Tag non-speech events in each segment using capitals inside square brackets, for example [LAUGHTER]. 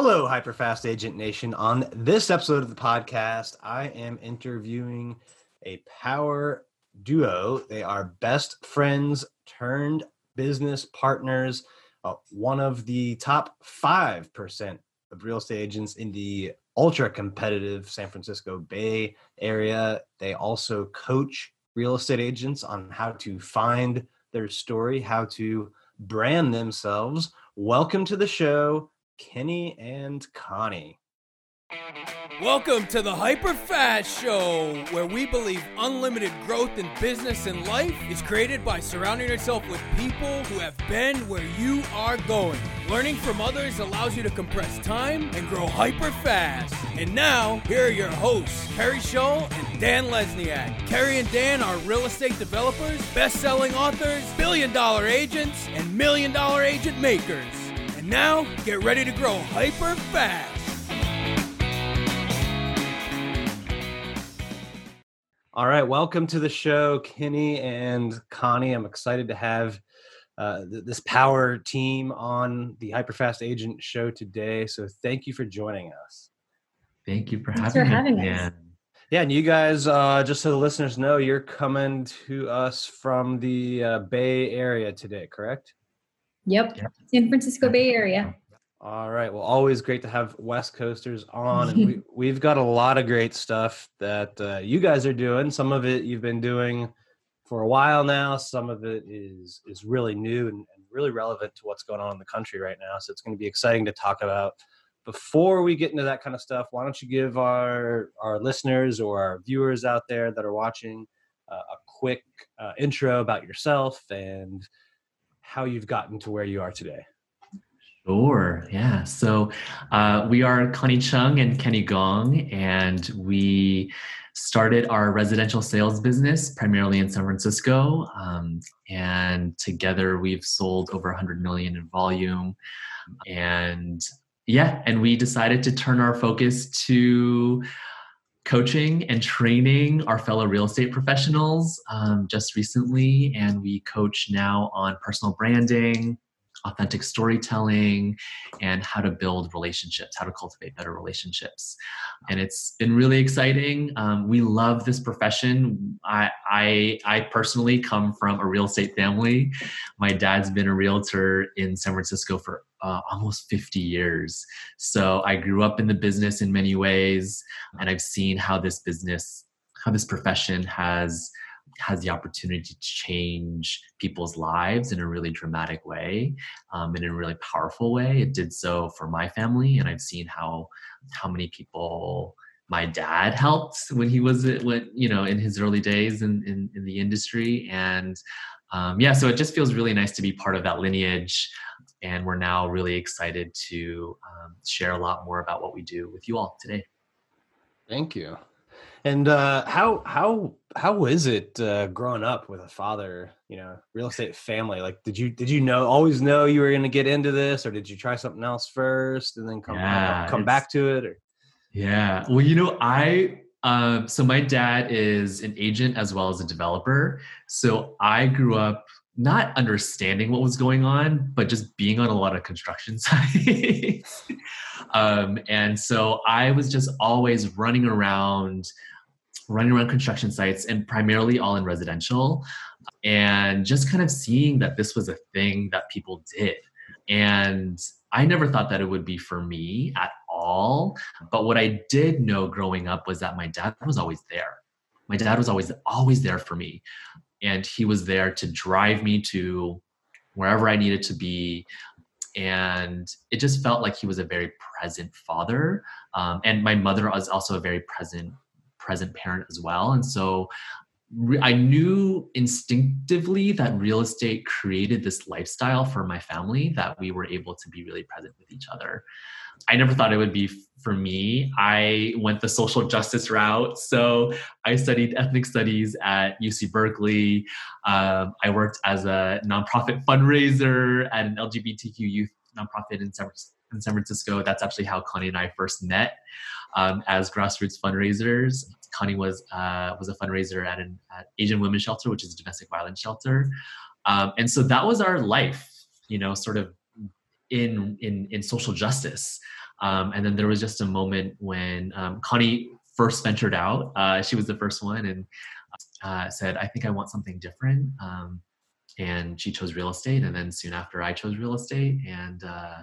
Hello, Hyperfast Agent Nation. On this episode of the podcast, I am interviewing a power duo. They are best friends turned business partners. Uh, one of the top 5% of real estate agents in the ultra competitive San Francisco Bay Area. They also coach real estate agents on how to find their story, how to brand themselves. Welcome to the show, Kenny and Connie. Welcome to the Hyper Fast Show, where we believe unlimited growth in business and life is created by surrounding yourself with people who have been where you are going. Learning from others allows you to compress time and grow hyper fast. And now, here are your hosts, Kerry Shaw and Dan Lesniak. Kerry and Dan are real estate developers, best selling authors, billion dollar agents, and million dollar agent makers. And now, get ready to grow hyper fast. All right, welcome to the show, Kenny and Connie. I'm excited to have uh, th- this power team on the Hyperfast Agent show today. So thank you for joining us. Thank you for Thanks having for having me. us. Yeah, and you guys, uh, just so the listeners know, you're coming to us from the uh, Bay Area today, correct? Yep. Yep. San Francisco Bay Area. All right. Well, always great to have West Coasters on, and we, [LAUGHS] we've got a lot of great stuff that uh, you guys are doing. Some of it you've been doing for a while now. Some of it is is really new and, and really relevant to what's going on in the country right now. So it's going to be exciting to talk about. Before we get into that kind of stuff, why don't you give our our listeners or our viewers out there that are watching uh, a quick uh, intro about yourself and how you've gotten to where you are today. Sure. Yeah. So uh, we are Connie Chung and Kenny Gong, and we started our residential sales business primarily in San Francisco. Um, and together we've sold over 100 million in volume. And yeah, and we decided to turn our focus to coaching and training our fellow real estate professionals um, just recently. And we coach now on personal branding, authentic storytelling and how to build relationships, how to cultivate better relationships. And it's been really exciting. Um, we love this profession. I, I, I personally come from a real estate family. My dad's been a realtor in San Francisco for uh, almost 50 years. So I grew up in the business in many ways, and I've seen how this business, how this profession has has the opportunity to change people's lives in a really dramatic way um, in a really powerful way it did so for my family and i've seen how how many people my dad helped when he was when you know in his early days in in, in the industry and um, yeah so it just feels really nice to be part of that lineage and we're now really excited to um, share a lot more about what we do with you all today Thank you. And uh, how how how is it uh, growing up with a father, you know, real estate family? Like, did you did you know always know you were going to get into this, or did you try something else first and then come Yeah, come back to it? Or Yeah. Well, you know, I uh, so my dad is an agent as well as a developer. So I grew up not understanding what was going on, but just being on a lot of construction [LAUGHS] sites. um, and so I was just always running around, running around construction sites, and primarily all in residential, and just kind of seeing that this was a thing that people did. And I never thought that it would be for me at all. But what I did know growing up was that my dad was always there. My dad was always always there for me, and he was there to drive me to wherever I needed to be. And it just felt like he was a very present father. Um, and my mother was also a very present present parent as well. And so I knew instinctively that real estate created this lifestyle for my family that we were able to be really present with each other. I never thought it would be for me. I went the social justice route. So I studied ethnic studies at UC Berkeley. Um, I worked as a nonprofit fundraiser at an LGBTQ youth nonprofit in San, in San Francisco. That's actually how Connie and I first met um, as grassroots fundraisers. Connie was uh, was a fundraiser at an at Asian Women's Shelter, which is a domestic violence shelter, um, and so that was our life. You know, sort of in in in social justice. Um, and then there was just a moment when um, Connie first ventured out. Uh, she was the first one and uh, said, I think I want something different. Um, and she chose real estate. And then soon after, I chose real estate. And uh,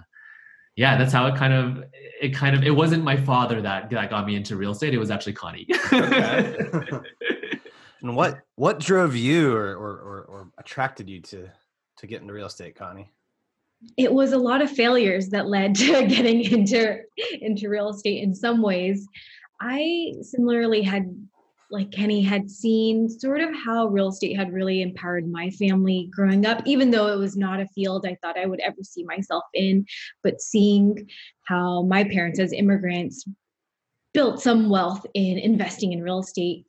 yeah, that's how it kind of, it kind of, it wasn't my father that, that got me into real estate. It was actually Connie. [LAUGHS] and what, what drove you or, or, or, or attracted you to, to get into real estate, Connie? It was a lot of failures that led to [LAUGHS] getting into into real estate in some ways. I similarly had like kenny had seen sort of how real estate had really empowered my family growing up even though it was not a field i thought i would ever see myself in but seeing how my parents as immigrants built some wealth in investing in real estate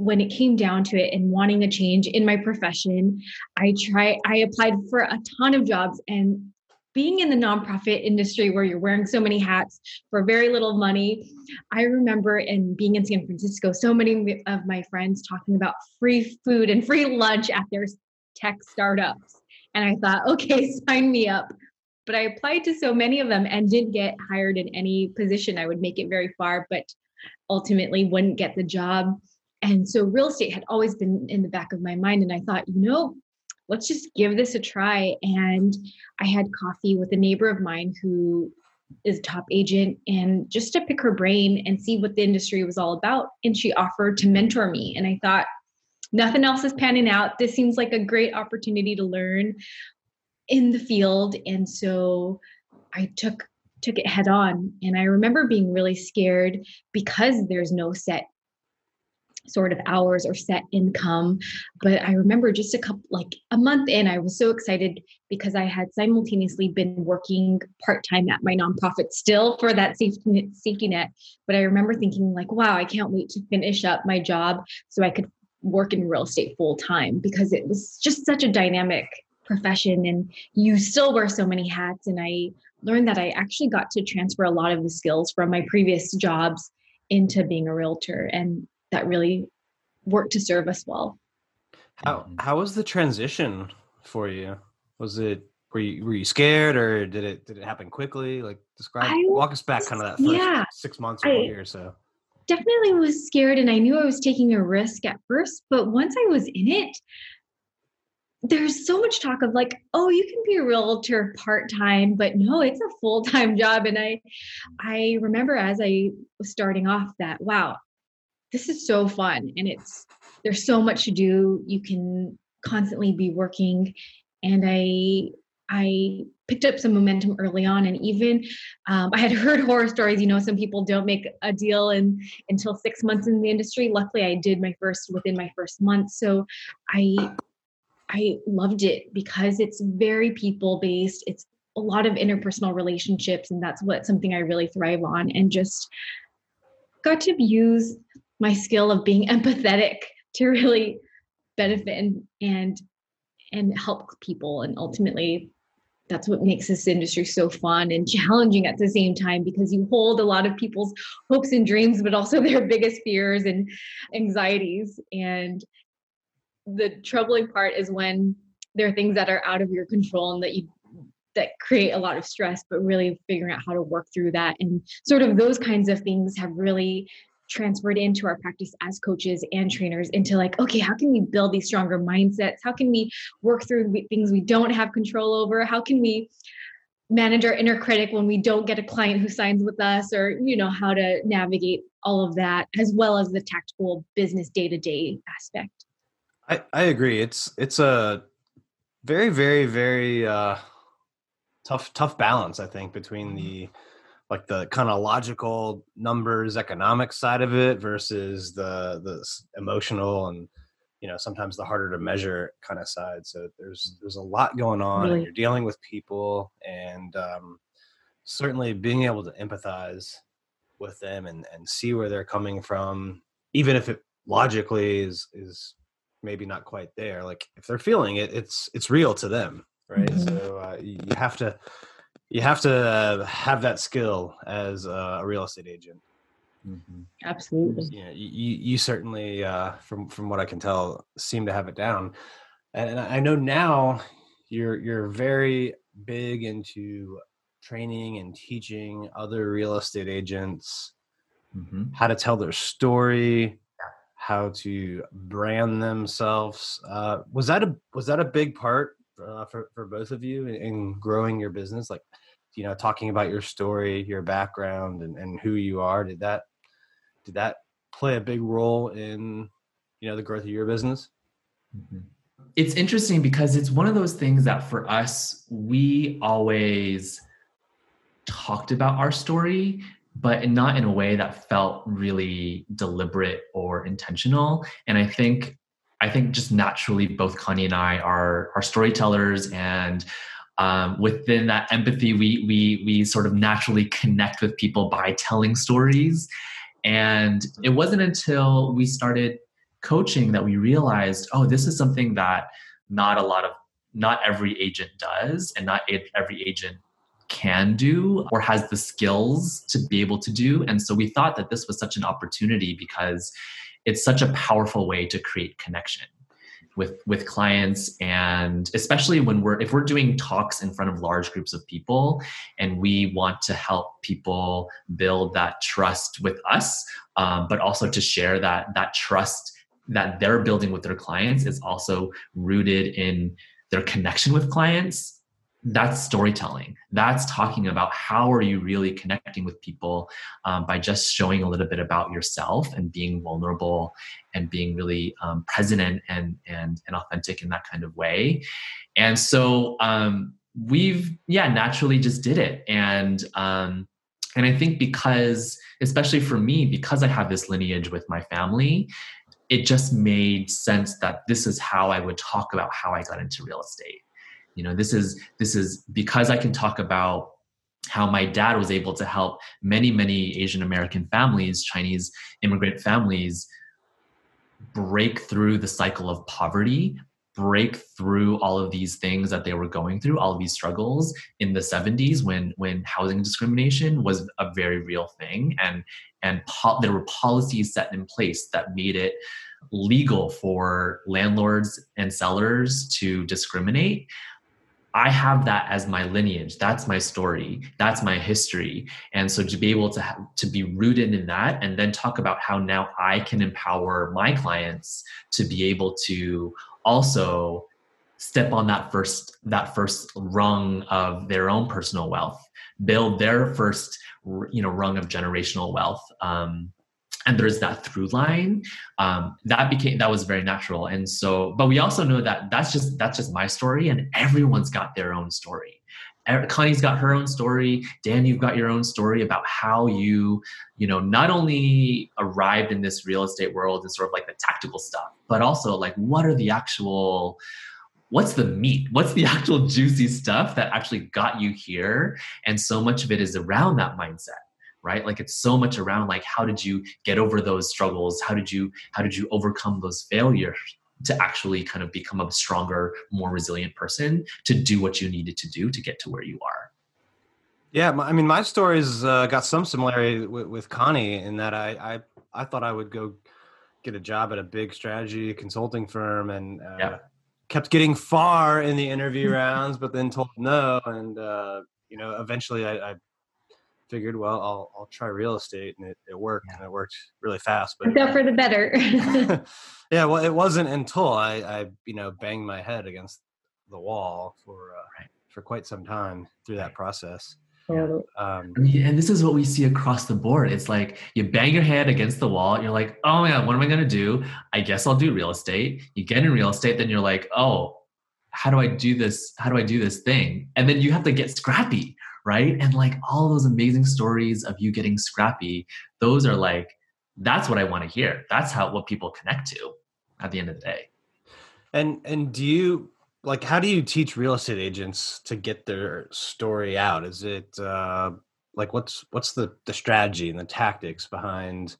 when it came down to it and wanting a change in my profession, I try I applied for a ton of jobs and being in the nonprofit industry where you're wearing so many hats for very little money, I remember and being in San Francisco, so many of my friends talking about free food and free lunch at their tech startups. And I thought, okay, [LAUGHS] sign me up. But I applied to so many of them and didn't get hired in any position. I would make it very far, but ultimately wouldn't get the job. And so real estate had always been in the back of my mind. And I thought, you know, let's just give this a try. And I had coffee with a neighbor of mine who is a top agent and just to pick her brain and see what the industry was all about. And she offered to mentor me. And I thought, nothing else is panning out. This seems like a great opportunity to learn in the field. And so I took took it head on and i remember being really scared because there's no set sort of hours or set income. But I remember just a couple, like a month in, I was so excited because I had simultaneously been working part time at my nonprofit still for that safety net. But I remember thinking, like, wow, I can't wait to finish up my job so I could work in real estate full time because it was just such a dynamic profession and you still wear so many hats. And I learned that I actually got to transfer a lot of the skills from my previous jobs into being a realtor. And that really work to serve us well. How mm-hmm. how was the transition for you? Was it were you were you scared or did it did it happen quickly? Like describe I walk us back kind of that first yeah, six months or I, year or so. Definitely was scared and I knew I was taking a risk at first, but once I was in it, there's so much talk of like, oh, you can be a realtor part-time, but no, it's a full-time [LAUGHS] job. And I I remember as I was starting off that, wow, this is so fun and it's there's so much to do. You can constantly be working and i i picked up some momentum early on and even um, [LAUGHS] i had heard horror stories you know some people don't make a deal in until six months in the industry. Luckily i did my first within my first month so i i loved it because it's very people based it's a lot of interpersonal relationships and that's what something i really thrive on and just got to use my skill of being [LAUGHS] empathetic to really benefit and and and help people. And ultimately that's what makes this industry so fun and [LAUGHS] challenging at the same time because you hold a lot of people's hopes and dreams but also [LAUGHS] their biggest fears and anxieties. And the troubling part is when there are things that are out of your control and that you that create a lot of stress but really figuring out how to work through that. And sort of those kinds of things have really transferred into our practice as coaches and trainers into like okay how can we build these stronger mindsets? How can we work through things we don't have control over? How can we manage our inner critic when we don't get a client who signs with us or you know how to navigate all of that as well as the tactical business day-to-day aspect? I i agree. It's it's a very very very uh tough tough balance i think between the like the kind of logical numbers economic side of it versus the the emotional and you know sometimes the harder to measure kind of side so there's there's a lot going on really? and you're dealing with people and um, certainly being able to empathize with them and and see where they're coming from even if it logically is is maybe not quite there like if they're feeling it it's it's real to them right mm-hmm. so uh, you have to you have to uh, have that skill as a real estate agent. Mm-hmm. Absolutely. Yeah, you, you certainly, uh, from from what I can tell, seem to have it down. And I know now you're you're very big into training and teaching other real estate agents Mm-hmm. how to tell their story, how to brand themselves. Uh, was that a was that a big part uh, for for both of you in, in growing your business? Like, you know, talking about your story, your background, and, and who you are. Did that did that play a big role in you know the growth of your business? Mhm. It's interesting because it's one of those things that for us, we always talked about our story, but not in a way that felt really deliberate or intentional. And I think, I think just naturally, both Connie and I are are storytellers, and um, within that empathy, we we we sort of naturally connect with people by telling stories. And it wasn't until we started coaching that we realized, oh, this is something that not a lot of, not every agent does, and not every agent can do or has the skills to be able to do. And so we thought that this was such an opportunity because it's such a powerful way to create connection with with clients. And especially when we're if we're doing talks in front of large groups of people and we want to help people build that trust with us um, but also to share that that trust that they're building with their clients is also rooted in their connection with clients that's storytelling. That's talking about how are you really connecting with people um, by just showing a little bit about yourself and being vulnerable and being really um, present and, and and authentic in that kind of way. And so um, we've yeah naturally just did it. And um, and i think because especially for me because i have this lineage with my family it just made sense that this is how i would talk about how i got into real estate you know this is this is because i can talk about how my dad was able to help many many asian american families chinese immigrant families break through the cycle of poverty break through all of these things that they were going through all of these struggles in the 70s when when housing discrimination was a very real thing. And and po- there were policies set in place that made it legal for landlords and sellers to discriminate I have that as my lineage. That's my story. That's my history. And so to be able to to be rooted in that, and then talk about how now I can empower my clients to be able to also step on that first that first rung of their own personal wealth, build their first you know rung of generational wealth. Um, and there's that through line um, that became that was very natural. And so but we also know that that's just that's just my story and everyone's got their own story. Connie's got her own story. Dan you've got your own story about how you you know not only arrived in this real estate world and sort of like the tactical stuff but also like what are the actual what's the meat? What's the [LAUGHS] actual juicy stuff that actually got you here? And so much of it is around that mindset right like it's so much around like how did you get over those struggles how did you how did you overcome those failures to actually kind of become a stronger more resilient person to do what you needed to do to get to where you are Yeah, my, I mean, my story's uh, got some similarity with, with Connie in that I, I I thought I would go get a job at a big strategy consulting firm and uh, Yeah. kept getting far in the interview [LAUGHS] rounds, but then told no. And uh, you know, eventually I, I figured, well, I'll I'll try real estate, and it, it worked, and it worked really fast. But Worked out for the better. [LAUGHS] [LAUGHS] yeah, well, it wasn't until I, I you know banged my head against the wall for uh, Right. for quite some time through that process. Totally. Um, I mean, and this is what we see across the board. It's like you bang your head against the wall. You're like, oh my God, what am I going to do? I guess I'll do real estate. You get in real estate, then you're like, oh, how do I do this? How do I do this thing? And then you have to get scrappy, right? And like all those amazing stories of you getting scrappy, those are like, that's what I want to hear. That's how what people connect to at the end of the day. And and do you like how do you teach real estate agents to get their story out? Is it uh like what's what's the the strategy and the tactics behind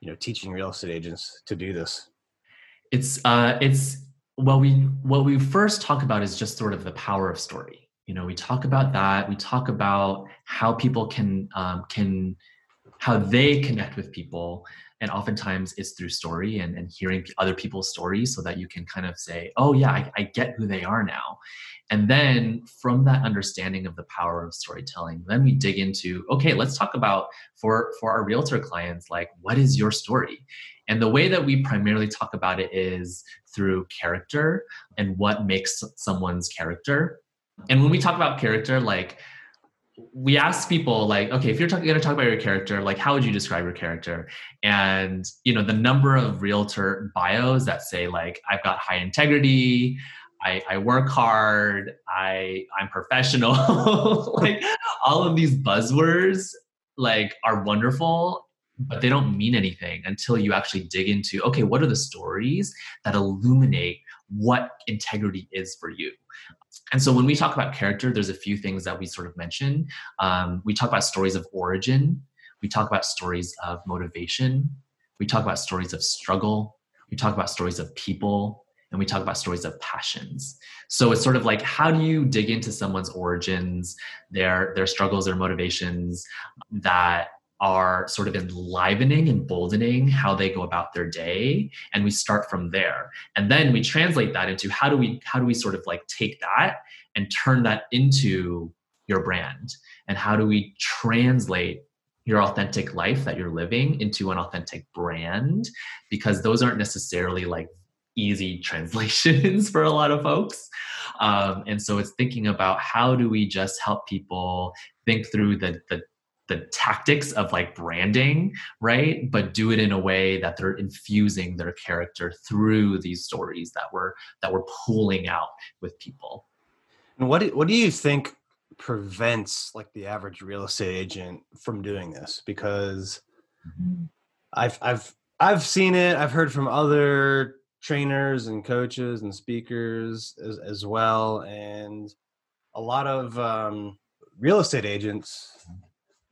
you know teaching real estate agents to do this? it's uh it's what we what we first talk about is just sort of the power of story you know we talk about that. We talk about how people can um, can how they connect with people. And oftentimes it's through story and, and hearing other people's stories so that you can kind of say oh yeah I, I get who they are now. And then from that understanding of the power of storytelling then we dig into okay let's talk about for for our realtor clients like what is your story? And the way that we primarily talk about it is through character and what makes someone's character and when we talk about character like we ask people like okay if you're going to talk about your character like how would you describe your character? And you know the number of realtor bios that say like i've got high integrity I, I work hard i i'm professional [LAUGHS] like all of these buzzwords like are wonderful but they don't mean anything until you actually dig into okay what are the stories that illuminate what integrity is for you and so when we talk about character, there's a few things that we sort of mention. Um, we talk about stories of origin. We talk about stories of motivation. We talk about stories of struggle. We talk about stories of people. And we talk about stories of passions. So it's sort of like how do you dig into someone's origins, their their struggles, their motivations that are sort of enlivening and boldening how they go about their day and we start from there. And then we translate that into how do we how do we sort of like take that and turn that into your brand? And how do we translate your authentic life that you're living into an authentic brand? Because those aren't necessarily like easy [LAUGHS] translations for a lot of folks. Um, and so it's thinking about how do we just help people think through the, the the tactics of like branding, right? But do it in a way that they're infusing their character through these stories that we're that we're pulling out with people. And what do, what do you think prevents like the average real estate agent from doing this? Because mm-hmm. I've I've I've seen it. I've heard from other trainers and coaches and speakers as, as well, and a lot of um, real estate agents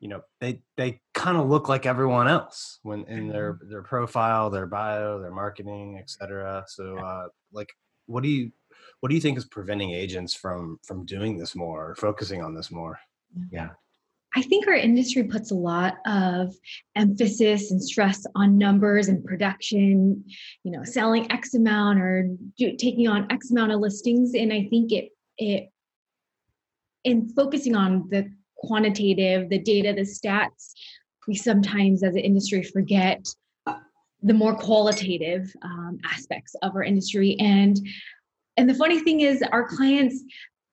you know they they kind of look like everyone else when in their mm-hmm. their profile their bio their marketing etc so uh like what do you what do you think is preventing agents from from doing this more or focusing on this more? Yeah. I think our industry puts a lot of emphasis and stress on numbers and production, you know, selling X amount or do, taking on X amount of listings. And I think it, it, in focusing on the quantitative, the data, the stats, we sometimes as an industry forget the more qualitative um, aspects of our industry. And and the funny thing is our clients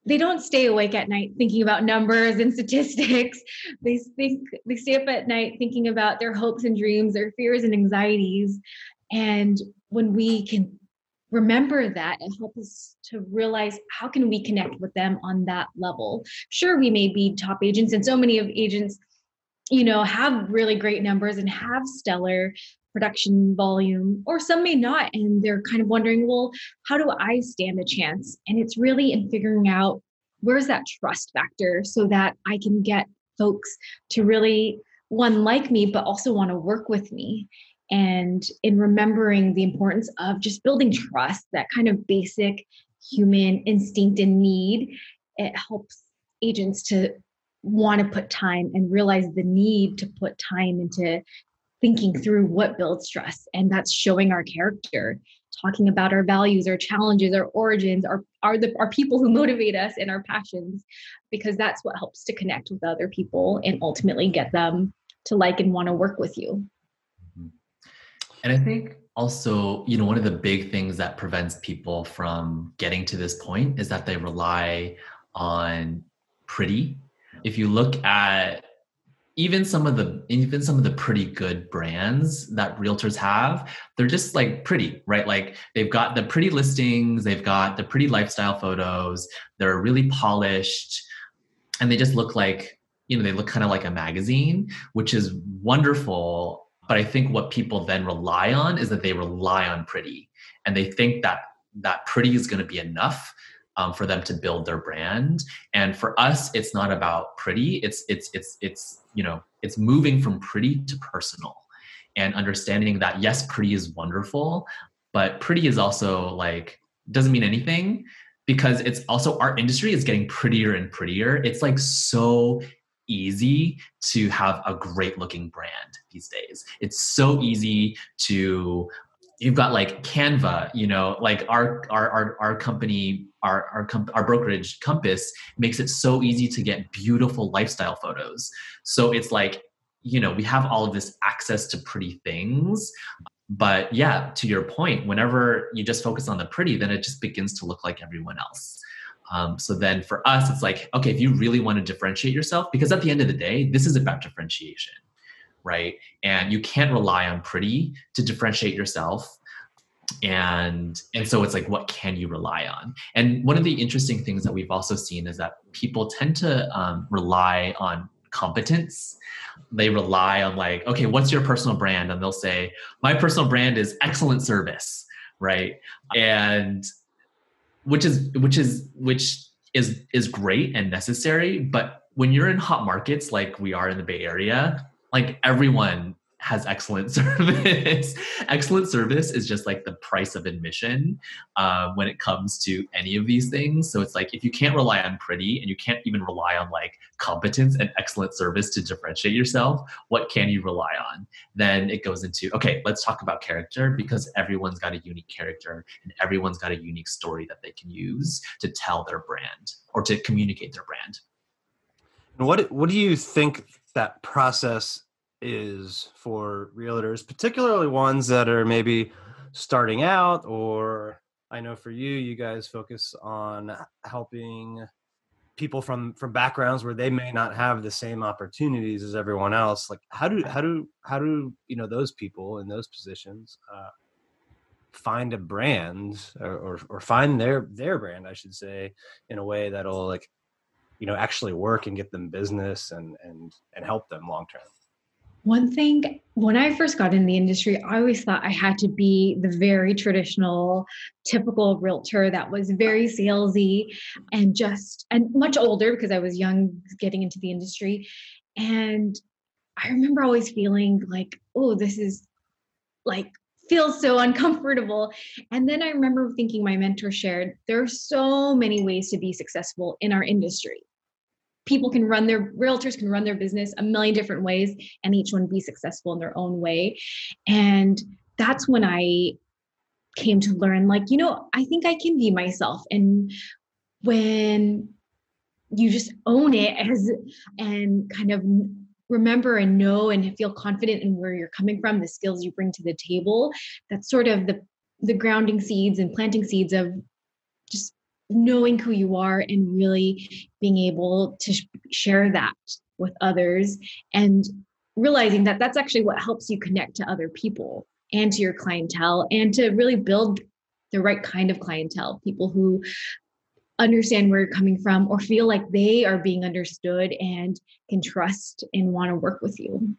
they don't stay awake at night thinking about numbers and [LAUGHS] statistics. They think they stay up at night thinking about their hopes and dreams, their fears and anxieties. And when we can remember that and help us to realize how can we connect with them on that level. Sure we may be top agents and so many of agents you know have really great numbers and have stellar production volume or some may not and they're kind of wondering well how do i stand a chance? And it's really in figuring out where's that trust factor so that i can get folks to really one like me but also want to work with me and in remembering the importance of just building trust that kind of basic human instinct and need it helps agents to want to put time and realize the need to put time into thinking through what builds trust and that's showing our character talking about our values our challenges our origins our are the our people who motivate us and our passions because that's what helps to connect with other people and ultimately get them to like and want to work with you and I think also, you know, one of the big things that prevents people from getting to this point is that they rely on pretty. If you look at even some of the even some of the pretty good brands that realtors have they're just like pretty right like they've got the pretty listings they've got the pretty lifestyle photos they're really polished and they just look like you know they look kind of like a magazine which is wonderful but I think what people then rely on is that they rely on pretty and they think that that pretty is going to be enough um, for them to build their brand. And for us, it's not about pretty. It's it's it's it's you know it's moving from pretty to personal, and understanding that yes, pretty is wonderful, but pretty is also like doesn't mean anything because it's also our industry is getting prettier and prettier. It's like so easy to have a great looking brand these days. It's so easy to you've got like Canva, you know, like our our our, our company, our our, comp- our brokerage Compass makes it so easy to get beautiful lifestyle photos. So it's like, you know, we have all of this access to pretty things. But yeah, to your point, whenever you just focus on the pretty, then it just begins to look like everyone else. Um, so then for us, it's like, okay, if you really want to differentiate yourself, because at the end of the day, this is about differentiation, right? And you can't rely on pretty to differentiate yourself. And and so it's like, what can you rely on? And one of the interesting things that we've also seen is that people tend to um, rely on competence. They rely on like, okay, what's your personal brand? And they'll say, my personal brand is excellent service, right? And which is which is which is is great and necessary but when you're in hot markets like we are in the bay area like everyone has excellent [LAUGHS] service. excellent service is just like the price of admission uh, when it comes to any of these things. So it's like if you can't rely on pretty and you can't even rely on like competence and excellent service to differentiate yourself, what can you rely on? Then it goes into okay, let's talk about character because everyone's got a unique character and everyone's got a unique story that they can use to tell their brand or to communicate their brand. And what what do you think that process is for realtors, particularly ones that are maybe starting out or I know for you you guys focus on helping people from from backgrounds where they may not have the same opportunities as everyone else. Like how do how do how do you know those people in those positions uh, find a brand or, or, or find their their brand i should say in a way that'll like you know actually work and get them business and and and help them long term one thing, when I first got in the industry, I always thought I had to be the very traditional, typical realtor that was very salesy and just, and much older because I was young getting into the industry. And I remember always feeling like, oh, this is like feels so uncomfortable. And then I remember thinking my mentor shared there are so many ways to be successful in our industry people can run their realtors can run their business a million different ways and each one be successful in their own way. And that's when i came to learn like you know i think i can be myself. And when you just own it as and kind of remember and know and feel confident in where you're coming from the skills you bring to the table that's sort of the the grounding seeds and planting seeds of knowing who you are and really being able to sh- share that with others and realizing that that's actually what helps you connect to other people and to your clientele and to really build the right kind of clientele people who understand where you're coming from or feel like they are being understood and can trust and want to work with you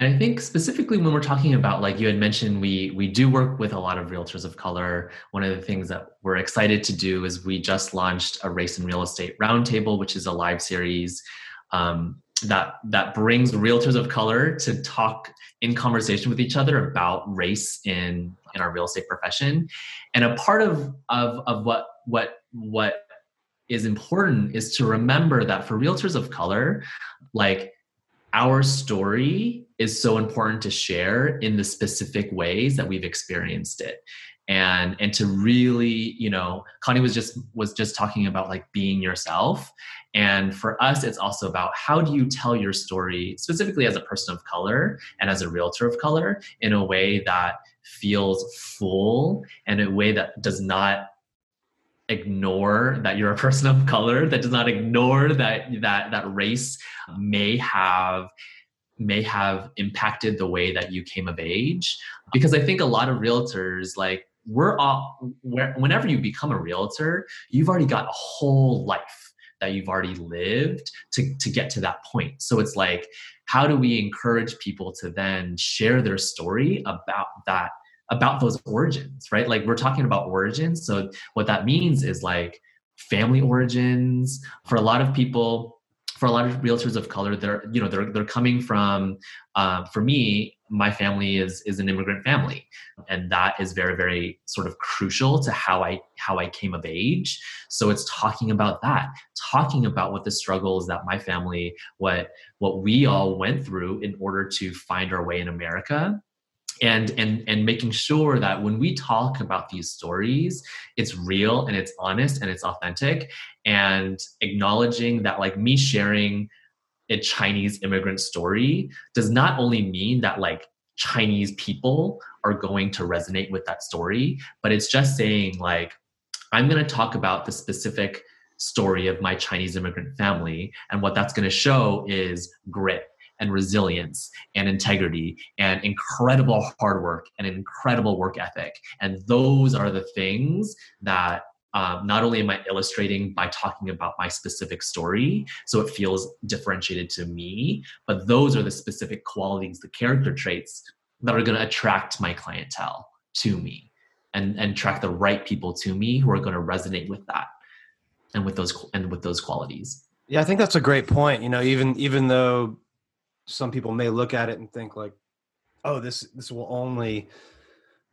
and I think specifically when we're talking about, like you had mentioned, we we do work with a lot of realtors of color. One of the things that we're excited to do is we just launched a race and real estate roundtable, which is a live series um, that that brings realtors of color to talk in conversation with each other about race in in our real estate profession. And a part of of of what what what is important is to remember that for realtors of color, like our story is so important to share in the specific ways that we've experienced it. And and to really you know connie was just was just talking about like being yourself. And for us it's also about how do you tell your story specifically as a person of color and as a realtor of color in a way that feels full and a way that does not ignore that you're a person of color that does not ignore that that that race may have may have impacted the way that you came of age. Because i think a lot of realtors like we're all whenever you become a realtor you've already got a whole life that you've already lived to, to get to that point. So it's like how do we encourage people to then share their story about that about those origins, right? Like we're talking about origins. So what that means is like family origins. For a lot of people, for a lot of realtors of color, they're you know they're they're coming from. Uh, for me, my family is is an immigrant family, and that is very very sort of crucial to how I how I came of age. So it's talking about that, talking about what the struggles that my family, what what we all went through in order to find our way in America and and and making sure that when we talk about these stories it's real and it's honest and it's authentic and acknowledging that like me sharing a chinese immigrant story does not only mean that like chinese people are going to resonate with that story but it's just saying like i'm going to talk about the specific story of my chinese immigrant family and what that's going to show is grit and resilience and integrity and incredible hard work and incredible work ethic. And those are the things that um, not only am I illustrating by talking about my specific story, so it feels differentiated to me, but those are the specific qualities, the character traits that are going to attract my clientele to me and, and attract the right people to me who are going to resonate with that and with those and with those qualities. Yeah, I think that's a great point. You know, even even though some people may look at it and think like, oh, this this will only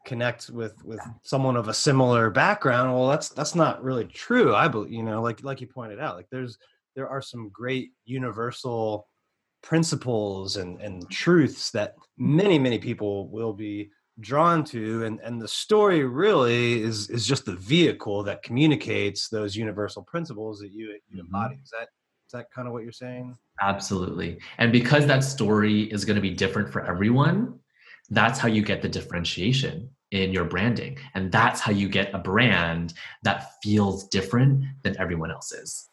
connect with with someone of a similar background. Well, that's that's not really true. I believe, you know, like like you pointed out, like there's there are some great universal principles and and truths that many many people will be drawn to and and the story really is is just the vehicle that communicates those universal principles that you you mm-hmm. embody is that is that kind of what you're saying? Absolutely. And because that story is going to be different for everyone, that's how you get the differentiation in your branding. And that's how you get a brand that feels different than everyone else's.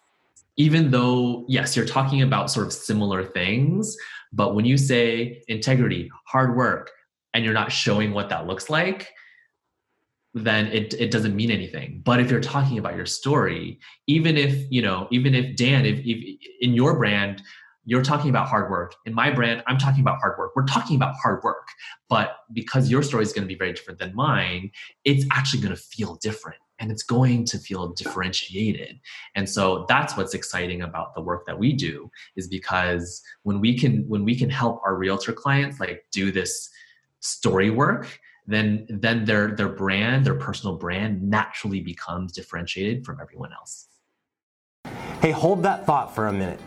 Even though, yes, you're talking about sort of similar things, but when you say integrity, hard work, and you're not showing what that looks like, then it, it doesn't mean anything. But if you're talking about your story even if you know even if dan if, if in your brand you're talking about hard work. In my brand i'm talking about hard work. We're talking about hard work. But because your story is going to be very different than mine it's actually going to feel different. And it's going to feel differentiated. And so that's what's exciting about the work that we do is because when we can when we can help our realtor clients like do this story work then then their their brand, their personal brand naturally becomes differentiated from everyone else. Hey, hold that thought for a minute.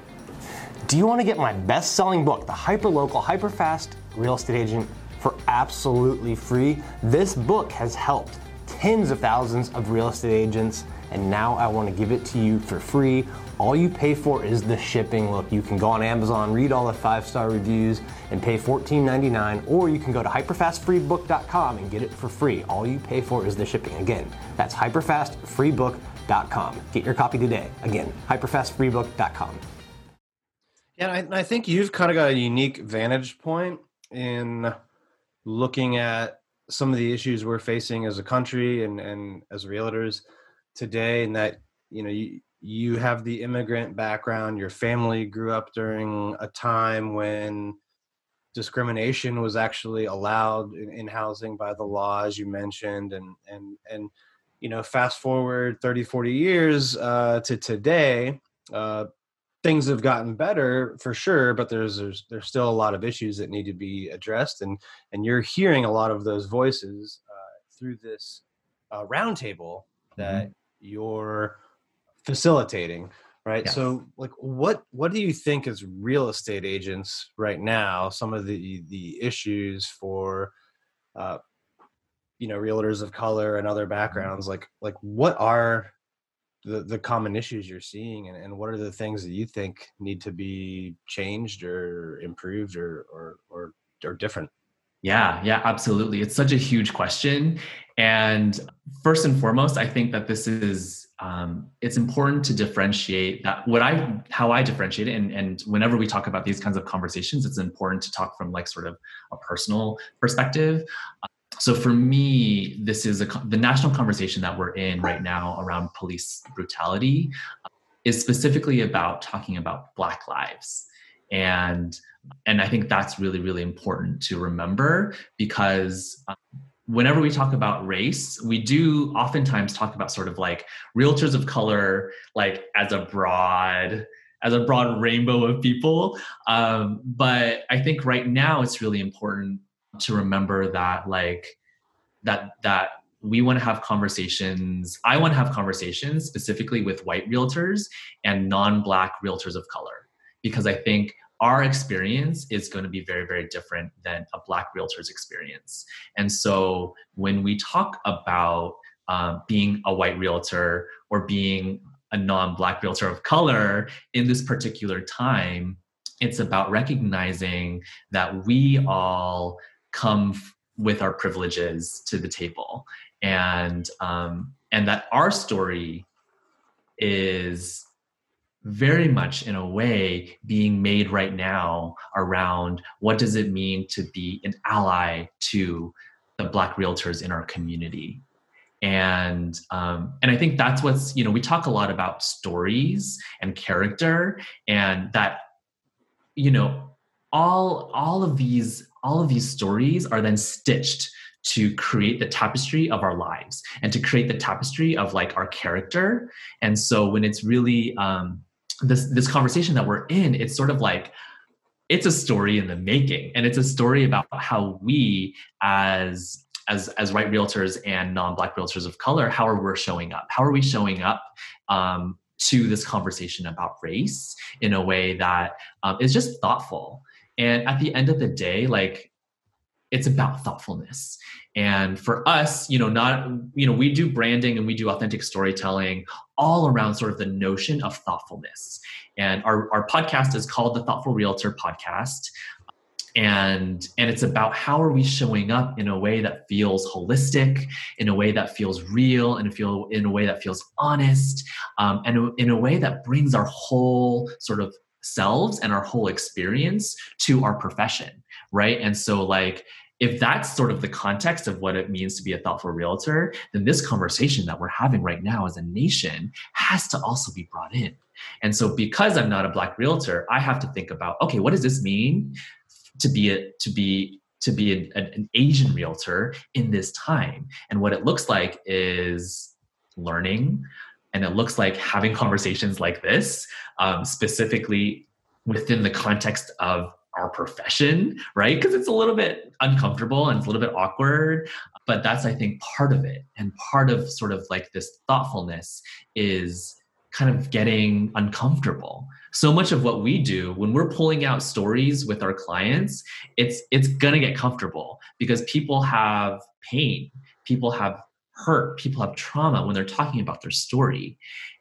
Do you want to get my best-selling book, The Hyperlocal Hyperfast Real Estate Agent, for absolutely free? This book has helped tens of thousands of real estate agents, and now I want to give it to you for free all you pay for is the shipping. Look, you can go on Amazon, read all the five star reviews, and pay $14.99, or you can go to hyperfastfreebook.com and get it for free. All you pay for is the shipping. Again, that's hyperfastfreebook.com. Get your copy today. Again, hyperfastfreebook.com. Yeah, I, I think you've kind of got a unique vantage point in looking at some of the issues we're facing as a country and, and as realtors today, and that you know you you have the immigrant background your family grew up during a time when discrimination was actually allowed in, in, housing by the law as you mentioned and and and you know fast forward 30 40 years uh, to today uh, things have gotten better for sure but there's, there's there's still a lot of issues that need to be addressed and and you're hearing a lot of those voices uh, through this uh, roundtable that mm-hmm. You're facilitating right yes. so like what what do you think as real estate agents right now some of the the issues for uh you know realtors of color and other mm-hmm. backgrounds like like what are the the common issues you're seeing and, and what are the things that you think need to be changed or improved or or or, or different yeah, yeah, absolutely. It's such a huge question. And first and foremost, I think that this is um, it's important to differentiate that what I how I differentiate it and, and whenever we talk about these kinds of conversations, it's important to talk from like sort of a personal perspective. So for me, this is a, the national conversation that we're in right now around police brutality uh, is specifically about talking about Black lives, and and I think that's really really important to remember because um, whenever we talk about race, we do oftentimes talk about sort of like realtors of color, like as a broad as a broad rainbow of people. Um, but I think right now it's really important to remember that like that that we want to have conversations. I want to have conversations specifically with white realtors and non-black realtors of color because I think our experience is going to be very very different than a black realtor's experience. And so when we talk about um, being a white realtor or being a non-black realtor of color in this particular time it's about recognizing that we all come f- with our privileges to the table. And um, and that our story is very much in a way being made right now around what does it mean to be an ally to the black realtors in our community. And um, and i think that's what's you know we talk a lot about stories and character and that you know all all of these all of these stories are then stitched to create the tapestry of our lives and to create the tapestry of like our character. And so when it's really um, this this conversation that we're in it's sort of like it's a story in the making and it's a story about how we as as as white realtors and non-black realtors of color how are we showing up? How are we showing up um, to this conversation about race in a way that um, is just thoughtful? And at the end of the day like it's about thoughtfulness and for us you know not you know we do branding and we do authentic storytelling all around sort of the notion of thoughtfulness. And our, our podcast is called the thoughtful realtor podcast. And and it's about how are we showing up in a way that feels holistic in a way that feels real and feel in a way that feels honest um, and in a way that brings our whole sort of selves and our whole experience to our profession right? And so like if that's sort of the context of what it means to be a thoughtful realtor, then this conversation that we're having right now as a nation has to also be brought in. And so because I'm not a black realtor, I have to think about, okay, what does this mean to be a, to be to be a, an Asian realtor in this time? And what it looks like is learning, and it looks like having [LAUGHS] conversations like this, um, specifically within the context of our profession, right? Because it's a little bit uncomfortable and it's a little bit awkward. But that's, I think, part of it. And part of sort of like this thoughtfulness is kind of getting uncomfortable. So much of what we do when we're pulling out stories with our clients, it's it's gonna get comfortable because people have pain, people have hurt, people have trauma when they're talking about their story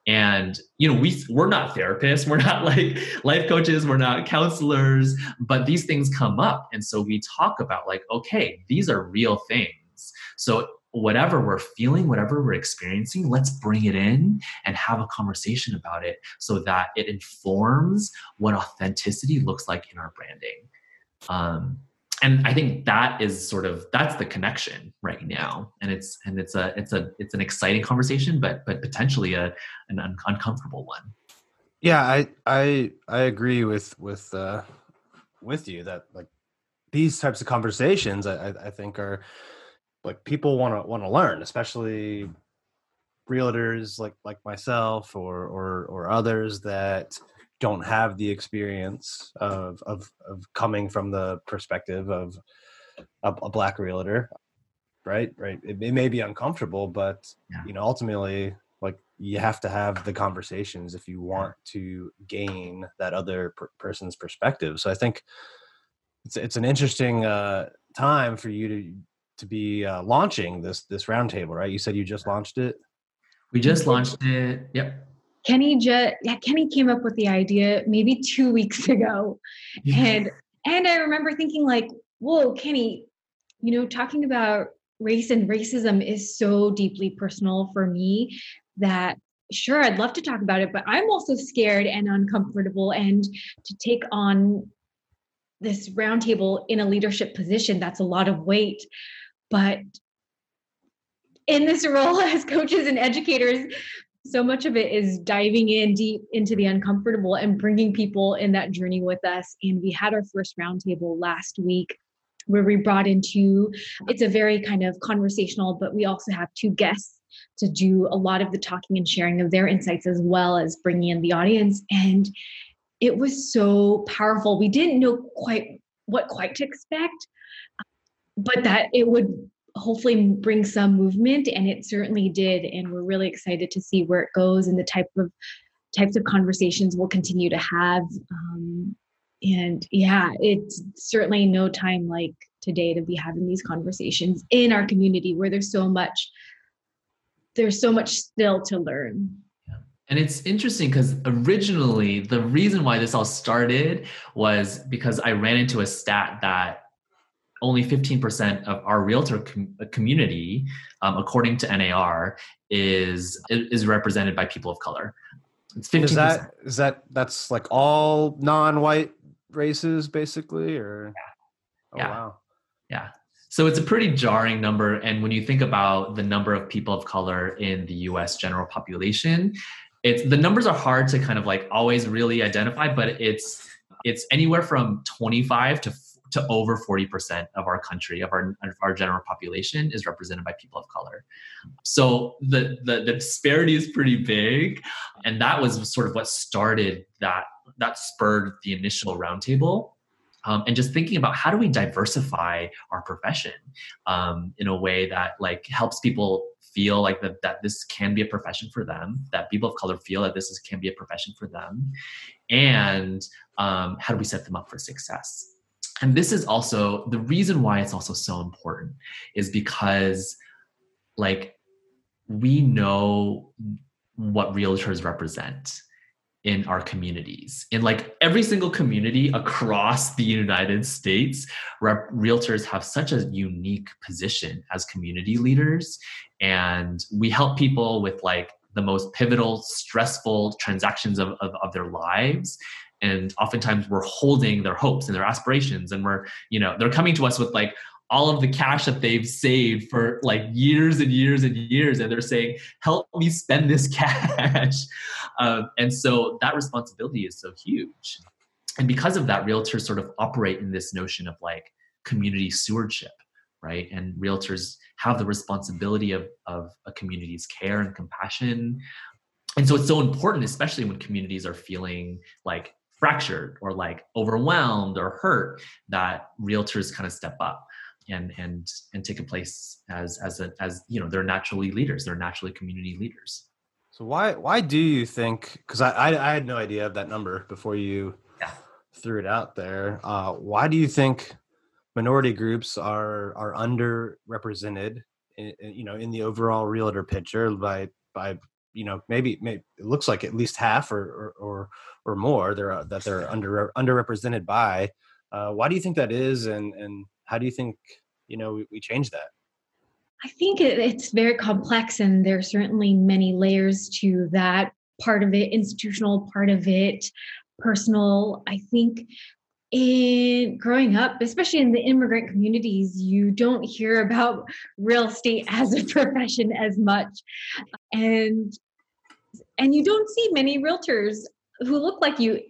and you know we we're not therapists we're not [LAUGHS] like life coaches we're not counselors but these things come up. And so we talk about like okay these are real things. So whatever we're feeling whatever we're experiencing let's bring it in and have a conversation about it so that it informs what authenticity looks like in our branding. Um, and i think that is sort of that's the connection right now. And it's and it's a it's a it's an exciting conversation but but potentially a an un- uncomfortable one. Yeah i i i agree with with uh with you that like these types of conversations i i think are like people want to want to learn especially realtors like like myself or or or others that don't have the experience of of, of coming from the perspective of a, a black realtor right? Right it, it, may be uncomfortable but yeah. you know ultimately like you have to have the conversations if you want to gain that other per- person's perspective. So i think it's it's an interesting uh time for you to to be uh, launching this this roundtable right? You said you just launched it? We just launched it. Yep Kenny just yeah, Kenny came up with the idea maybe two weeks [LAUGHS] ago. Yeah. And and I remember thinking like, whoa, Kenny, you know, talking about race and racism is so deeply personal for me that sure I'd love to talk about it, but I'm also scared and uncomfortable and to take on this roundtable in a leadership position, that's a lot of weight. But in this role [LAUGHS] as coaches and educators, so much of it is diving in deep into the uncomfortable and bringing people in that journey with us. And we had our first roundtable last week where we brought in two, it's a very kind of conversational, but we also have two guests to do a lot of the talking and sharing of their insights as well as bringing in the audience. And it was so powerful. We didn't know quite what quite to expect, but that it would hopefully bring some movement and it certainly did and we're really excited to see where it goes and the type of types of conversations we'll continue to have um, and yeah it's certainly no time like today to be having these conversations in our community where there's so much there's so much still to learn. And it's interesting because originally the reason why this all started was because I ran into a stat that only 15% of our realtor com- community, um, according to NAR, is is represented by people of color. It's 15%. Is that is that that's like all non-white races basically, or? Yeah. Oh, yeah. wow. Yeah. So it's a pretty jarring number, and when you think about the number of people of color in the U.S. general population, it's the numbers are hard to kind of like always really identify, but it's it's anywhere from 25 to to over 40% of our country of our, of our general population is represented by people of color so the, the the disparity is pretty big and that was sort of what started that that spurred the initial roundtable um, and just thinking about how do we diversify our profession um, in a way that like helps people feel like that, that this can be a profession for them, that people of color feel that this is, can be a profession for them, and um, how do we set them up for success? And this is also the reason why it's also so important is because, like, we know what realtors represent in our communities. In like every single community across the United States, rep- realtors have such a unique position as community leaders. And we help people with like the most pivotal, stressful transactions of, of, of their lives and oftentimes we're holding their hopes and their aspirations and we're you know they're coming to us with like all of the cash that they've saved for like years and years and years and they're saying help me spend this [LAUGHS] cash. Um, and so that responsibility is so huge. And because of that realtors sort of operate in this notion of like community stewardship right? And realtors have the responsibility of, of a community's care and compassion. And so it's so important especially when communities are feeling like fractured or like overwhelmed or hurt that realtors kind of step up and and and take a place as as a as you know they're naturally leaders they're naturally community leaders so why why do you think because I, I, I had no idea of that number before you yeah. threw it out there uh why do you think minority groups are are underrepresented in, you know in the overall realtor picture by by you know maybe, maybe it looks like at least half or or or, or more uh, that they're under underrepresented by uh, why do you think that is and and how do you think you know we, we change that i think it, it's very complex and there are certainly many layers to that part of it institutional part of it personal i think in growing up, especially in the immigrant communities, you don't hear about real estate [LAUGHS] as a profession as much. And and you don't see many realtors who look like you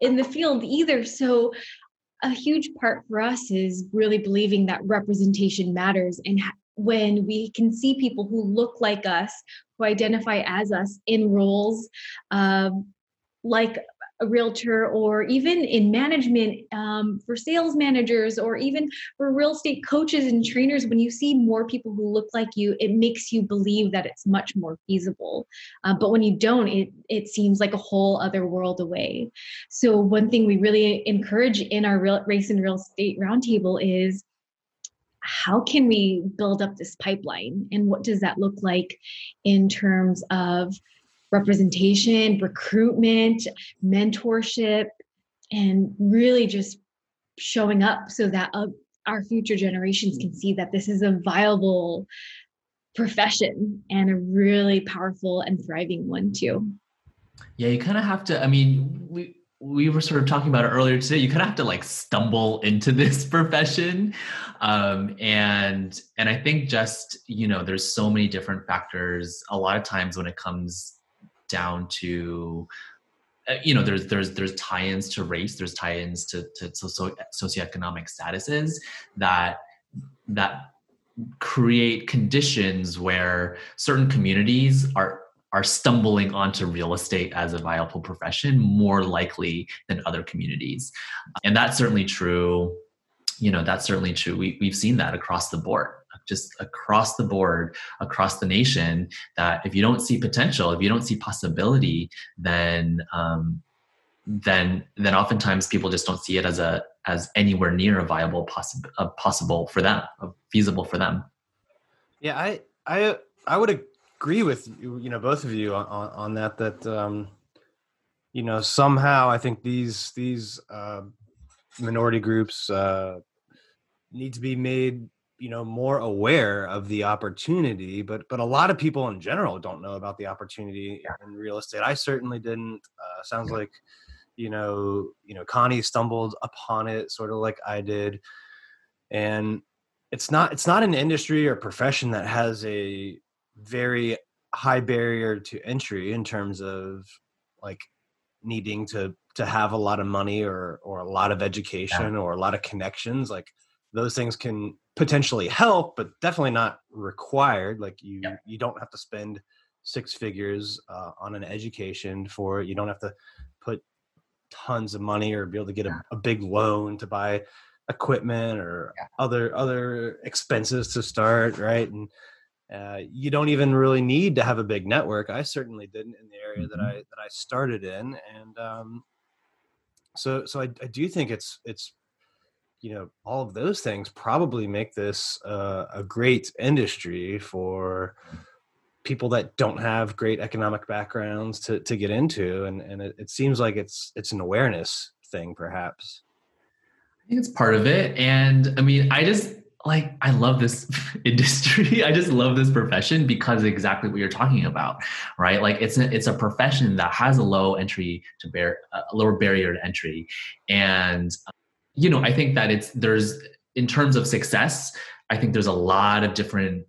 in the field either. So a huge part for us is really believing that representation matters and when we can see people who look like us who identify as us in roles um, like a realtor or even in management um, for sales managers or even for real estate coaches and trainers when you see more people who look like you it makes you believe that it's much more feasible. Uh, but when you don't it it seems like a whole other world away. So one thing we really encourage in our real, race and real estate roundtable is how can we build up this pipeline? And what does that look like in terms of representation, recruitment, mentorship, and really just showing up so that uh, our future generations can see that this is a viable profession and a really powerful and thriving one too. Yeah, you kind of have to. I mean, we we were sort of talking about it earlier today. You kind of have to like stumble into [LAUGHS] this profession, um, and and I think just you know, there's so many different factors. A lot of times when it comes down to uh, you know there's there's there's tie-ins to race there's tie-ins to to socio- socioeconomic statuses that that create conditions where certain communities are are stumbling onto real estate as a viable profession more likely than other communities. And that's certainly true you know that's certainly true. We, we've seen that across the board just across the board across the nation that if you don't see potential if you don't see possibility then um, then then oftentimes people just don't see it as a as anywhere near a viable possible possible for them feasible for them. Yeah i i i would agree with you, you know both of you on, on that that um you know somehow i think these these uh minority groups uh need to be made you know more aware of the opportunity but but a lot of people in general don't know about the opportunity in real estate. I certainly didn't uh, sounds like you know you know connie stumbled upon it sort of like i did and it's not it's not an industry or profession that has a very high barrier to entry in terms of like needing to to have a lot of money or or a lot of education yeah. or a lot of connections like those things can potentially help but definitely not required like you yeah. you don't have to spend six figures uh, on an education for it you don't have to put tons of money or be able to get a, a big loan to buy equipment or yeah. other other expenses to start right and uh, you don't even really need to have a big network i certainly didn't in the area mm-hmm. that i that i started in and um, so so I, I do think it's it's you know all of those things probably make this uh, a great industry for people that don't have great economic backgrounds to, to get into and, and it, it seems like it's it's an awareness thing perhaps. I think it's part of it and i mean i just like i love this [LAUGHS] industry. [LAUGHS] I just love this profession because exactly what you're talking about right? Like it's a, it's a profession that has a low entry to bear a lower barrier to entry and you know i think that it's there's in terms of success i think there's a lot of different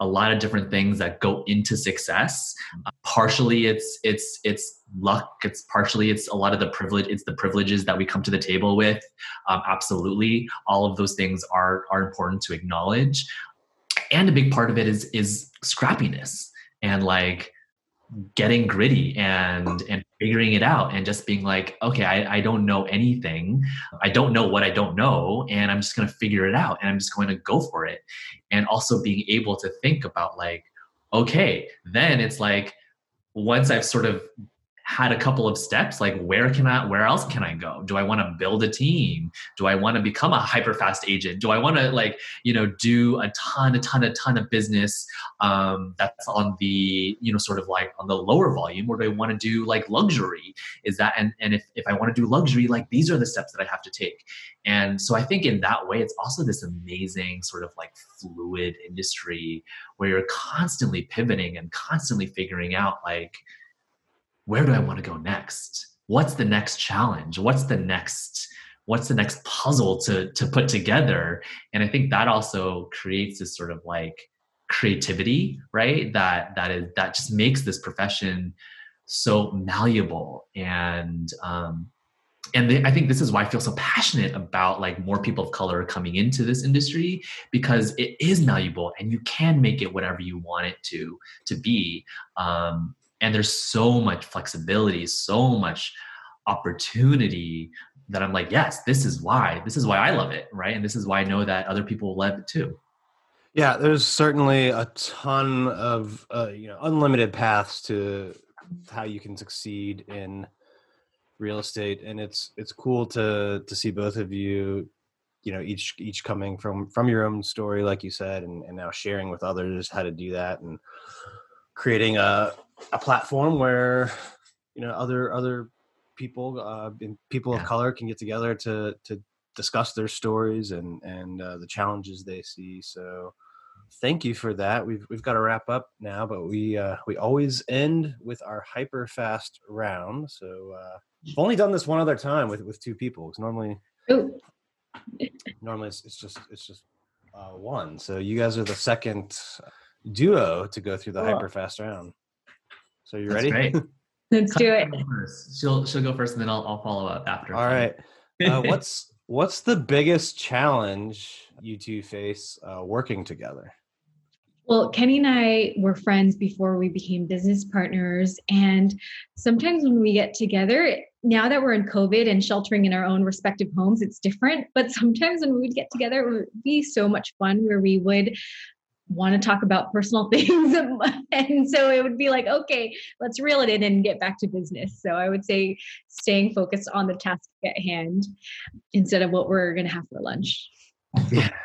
a lot of different things that go into success. Uh, partially it's it's it's luck. It's partially it's a lot of the privilege it's the privileges that we come to the table with. Um, absolutely all of those things are are important to acknowledge. And a big part of it is is scrappiness. And like getting gritty and and figuring it out and just being like okay I, I don't know anything. I don't know what i don't know and i'm just going to figure it out and i'm just going to go for it. And also being able to think about like okay then it's like once i've sort of had a couple of steps like where can i where else can i go? Do i want to build a team? Do i want to become a hyper fast agent? Do i want to like you know do a ton a ton a ton of business um, that's on the you know sort of like on the lower volume or do i want to do like luxury? Is that and and if, if i want to do luxury like these are the steps that i have to take. And so i think in that way it's also this amazing sort of like fluid industry where you're constantly pivoting and constantly figuring out like where do I want to go next? What's the next challenge? What's the next what's the next puzzle to to put together? And I think that also creates this sort of like creativity, right? That that is that just makes this profession so malleable and um and they, i think this is why i feel so passionate about like more people of color coming into this industry because it is malleable and you can make it whatever you want it to to be um, and there's so much flexibility so much opportunity that i'm like yes this is why this is why i love it right? And this is why i know that other people love it too. Yeah there's certainly a ton of uh, you know unlimited paths to how you can succeed in real estate. And it's it's cool to to see both of you you know each each coming from from your own story like you said and, and now sharing with others how to do that and creating a a platform where you know other other people uh, people yeah. of color can get together to to discuss their stories and and uh, the challenges they see. So thank you for that. We've we've got to wrap up now, but we uh, we always end with our hyper fast round. So uh, I've only done this one other time with with two people. Because normally, Ooh. [LAUGHS] normally it's, it's just it's just uh, one. So you guys are the second duo to go through the cool. hyper fast round. So you ready? Great. [LAUGHS] Let's do it. She'll she'll go first, and then I'll I'll follow up after. All right. Uh, what's what's the biggest challenge you two face uh, working together? Well, Kenny and I were friends before we became business partners. And sometimes when we get together, now that we're in COVID and sheltering in our own respective homes, it's different. But sometimes when we would get together, it would be so much fun where we would want to talk about personal [LAUGHS] things. and so it would be like, okay, let's reel it in and get back to business. So I would say staying focused on the task at hand instead of what we're going to have for lunch. Yeah. [LAUGHS]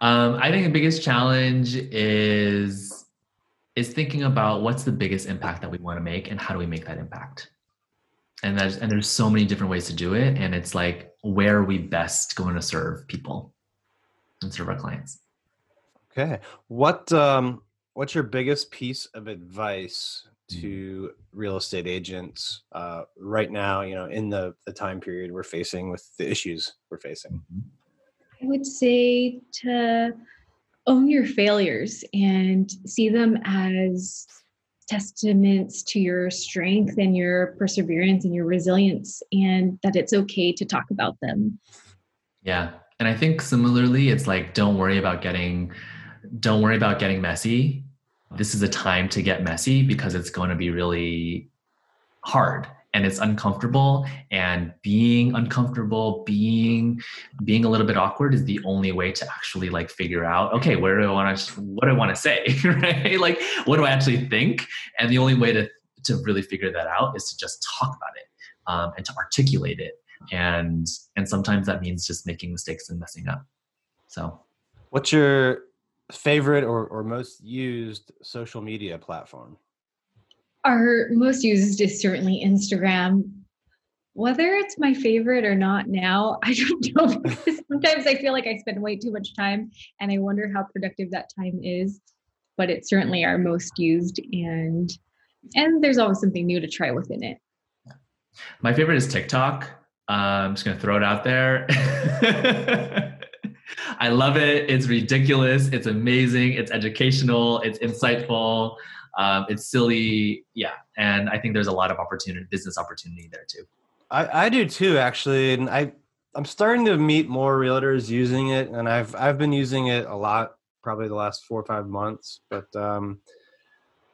Um, I think the biggest challenge is is thinking about what's the biggest impact that we want to make and how do we make that impact. And there's and there's so many different ways to do it, and it's like where are we best going to serve people and serve our clients. Okay, what um, what's your biggest piece of advice to real estate agents uh, right now? You know, in the the time period we're facing with the issues we're facing. Mm-hmm. I would say to own your failures and see them as testaments to your strength and your perseverance and your resilience, and that it's okay to talk about them. Yeah. And I think similarly, it's like, don't worry about getting, don't worry about getting messy. This is a time to get messy because it's going to be really hard and it's uncomfortable. And being uncomfortable being being a little bit awkward is the only way to actually like figure out okay where do i want to what do i want to say [LAUGHS] right? Like what do i actually think? And the only way to to really figure that out is to just talk about it um, and to articulate it. And and sometimes that means just making mistakes and messing up. So. What's your favorite or, or most used social media platform our most used is certainly Instagram. Whether it's my favorite or not now, [LAUGHS] I don't know. Sometimes I feel like I spend way too much time and I wonder how productive that time is. But it's certainly our most used and and there's always something new to try within it. My favorite is TikTok. Uh, I'm just gonna throw it out there. [LAUGHS] I love it. It's ridiculous. It's amazing. It's educational. It's insightful. Um, it's silly, yeah, and I think there's a lot of opportunity, business opportunity there too. I, I do too, actually, and I I'm starting to meet more realtors using it, and I've I've been using it a lot, probably the last four or five months. But um,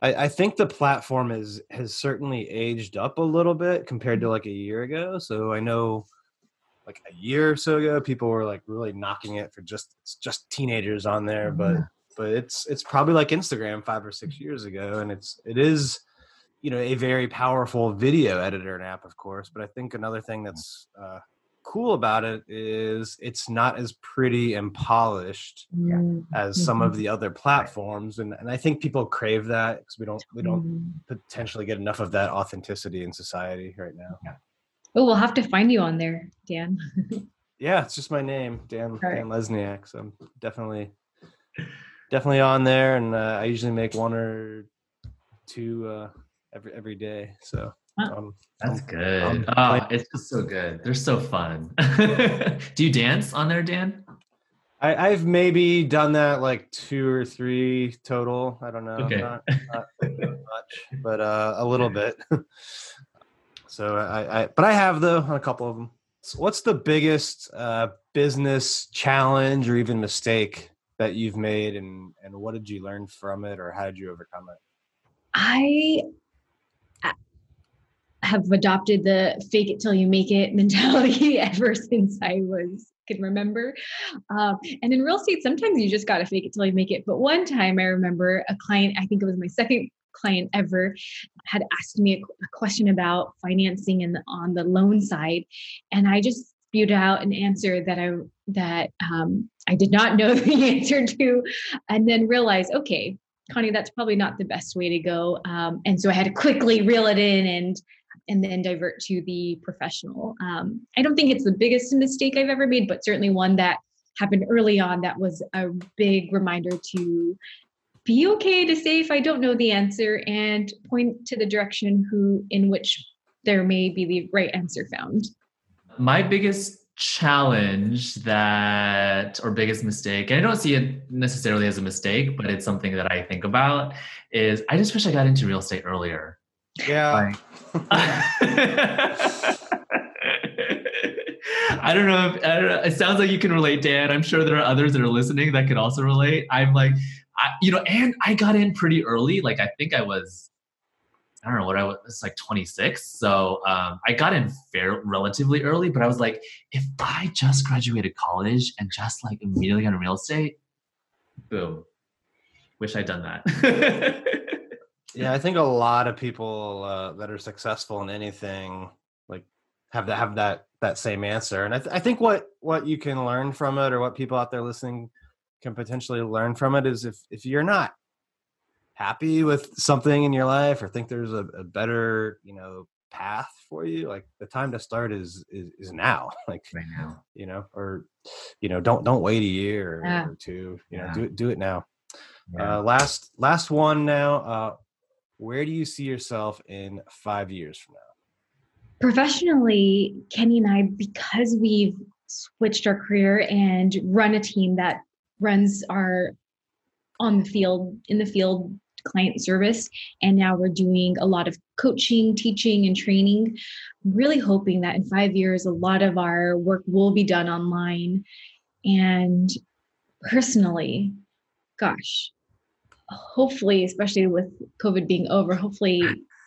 I, I think the platform is has certainly aged up a little bit compared to like a year ago. So I know like a year or so ago, people were like really knocking it for just it's just teenagers on there, but mm-hmm but it's it's probably like Instagram five or six years ago, and it's it is you know a very powerful video editor and app, of course. But I think another thing that's uh, cool about it is it's not as pretty and polished mm-hmm. as some of mm-hmm. the other platforms, and and I think people crave that because we don't we don't mm-hmm. potentially get enough of that authenticity in society right now. Yeah. Oh, we'll have to find you on there, Dan. [LAUGHS] yeah, it's just my name, Dan right. Dan Lesniak. So I'm definitely definitely on there, and uh, I usually make one or two uh, every every day. So um, that's good. Um, oh, it's just so good. They're so fun. [LAUGHS] Do you dance on there, Dan? I, have maybe done that like two or three total. I don't know. Okay. Not, not [LAUGHS] much, but uh, a little bit. So I, I, but I have though on a couple of them. So what's the biggest uh, business challenge or even mistake that you've made and and what did you learn from it or how did you overcome it? I have adopted the fake it till you make it [LAUGHS] mentality ever since i was can remember. Um, and in real estate sometimes you just got to fake it till you make it. But one time i remember a client i think it was my second client ever had asked me a, a question about financing and on the loan side and i just spewed out an answer that I that um, I did not know [LAUGHS] the answer to, and then realized, okay, Connie, that's probably not the best way to go. Um, and so I had to quickly reel it in and and then divert to the professional. Um, I don't think it's the biggest mistake I've ever made, but certainly one that happened early on that was a big reminder to be okay to say if I don't know the answer and point to the direction who in which there may be the right answer found my biggest challenge that or biggest mistake and i don't see it necessarily as a mistake but it's something that i think about is i just wish i got into real estate earlier yeah like, [LAUGHS] I don't know if I don't know, it sounds like you can relate, Dan. I'm sure there are others that are listening that could also relate. I'm like, I, you know, and I got in pretty early. Like I think I was, I don't know what I was, it's like 26. So um, I got in fair relatively early, but I was like, if I just graduated college and just like immediately in real estate, boom. Wish I'd done that. [LAUGHS] yeah, I think a lot of people uh, that are successful in anything like have that have that that same answer, and I, th- I think what what you can learn from it, or what people out there listening can potentially learn from it, is if if you're not happy with something in your life, or think there's a, a better you know path for you, like the time to start is is, is now, [LAUGHS] like right now, you know, or you know, don't don't wait a year or, Yeah. or two, you know, Yeah. do it do it now. Yeah. Uh, last last one now. Uh, where do you see yourself in five years from now? professionally, Kenny and I, because we've switched our career and run a team that runs our on the field, in the field client service, and now we're doing a lot of coaching, teaching, and training. Really hoping that in five years, a lot of our work will be done online. And personally, gosh, hopefully, especially with COVID being over, hopefully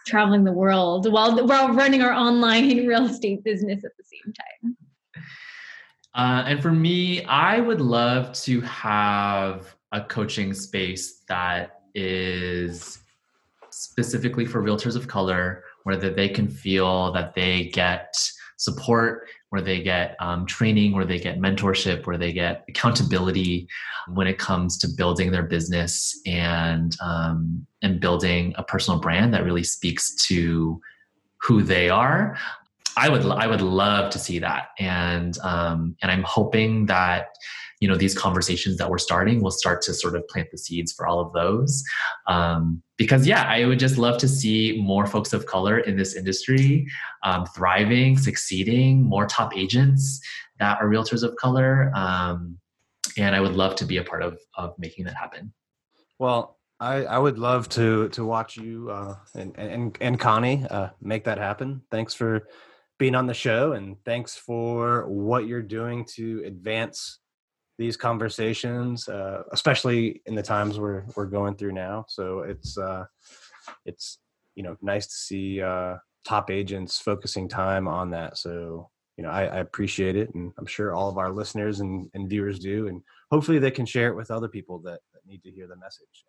traveling the world while while running our online [LAUGHS] real estate business at the same time. Uh, and for me, I would love to have a coaching space that is specifically for realtors of color, where they can feel that they get support, where they get um, training, where they get mentorship, where they get accountability when it comes to building their business and um, and building a personal brand that really speaks to who they are. I would I would love to see that, and um, and I'm hoping that you know these conversations that we're starting will start to sort of plant the seeds for all of those. Um, because yeah, I would just love to see more folks of color in this industry um, thriving, succeeding, more top agents that are realtors of color, um, and I would love to be a part of of making that happen. Well, I, I would love to to watch you uh, and, and and Connie uh, make that happen. Thanks for being on the show, and thanks for what you're doing to advance these conversations, uh, especially in the times we're we're going through now. So it's uh, it's you know nice to see uh, top agents focusing time on that. So you know I, I appreciate it, and I'm sure all of our listeners and, and viewers do, and hopefully they can share it with other people that, that need to hear the message.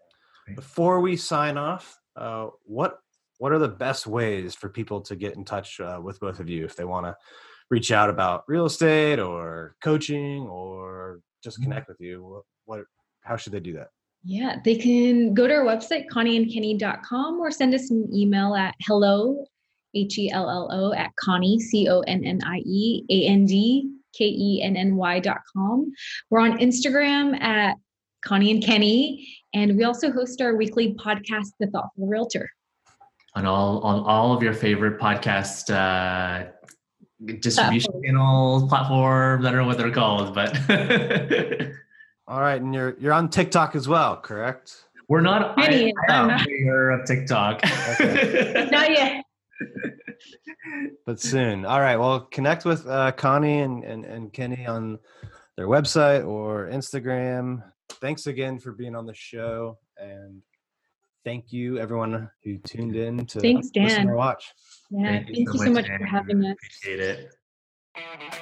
Before we sign off, uh, what what are the best ways for people to get in touch uh, with both of you if they want to reach out about real estate or coaching or just Mhm. connect with you? What, what how should they do that? Yeah, they can go to our website, connieandkenny.com, or send us an email at hello, H E L L O, at Connie, c-o-n-n-i-e a-n-d k-e-n-n-y dot com We're on Instagram at Connie and Kenny, and we also host our weekly podcast, The Thoughtful Realtor. On all on all of your favorite podcast uh, distribution Platforms. channels, platforms. I don't know what they're called, but [LAUGHS] All right, and you're you're on TikTok as well, correct? we're not. I, Kenny, I I'm aware of TikTok. [LAUGHS] Not yet. But soon. All right. Well, connect with uh, Connie and, and and Kenny on their website or Instagram. Thanks again for being on the show, and thank you everyone who tuned in to Thanks, listen Dan. or watch. Yeah, thank, you so much for having us. Appreciate it.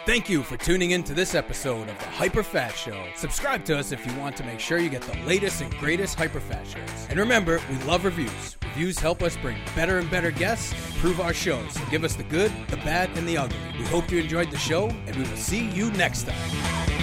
Thank you for tuning in to this episode of the Hyper Fast Show. Subscribe to us if you want to make sure you get the latest and greatest Hyper Fast shows. And remember, we love reviews. Reviews help us bring better and better guests and improve our shows. So give us the good, the bad, and the ugly. We hope you enjoyed the show, and we will see you next time.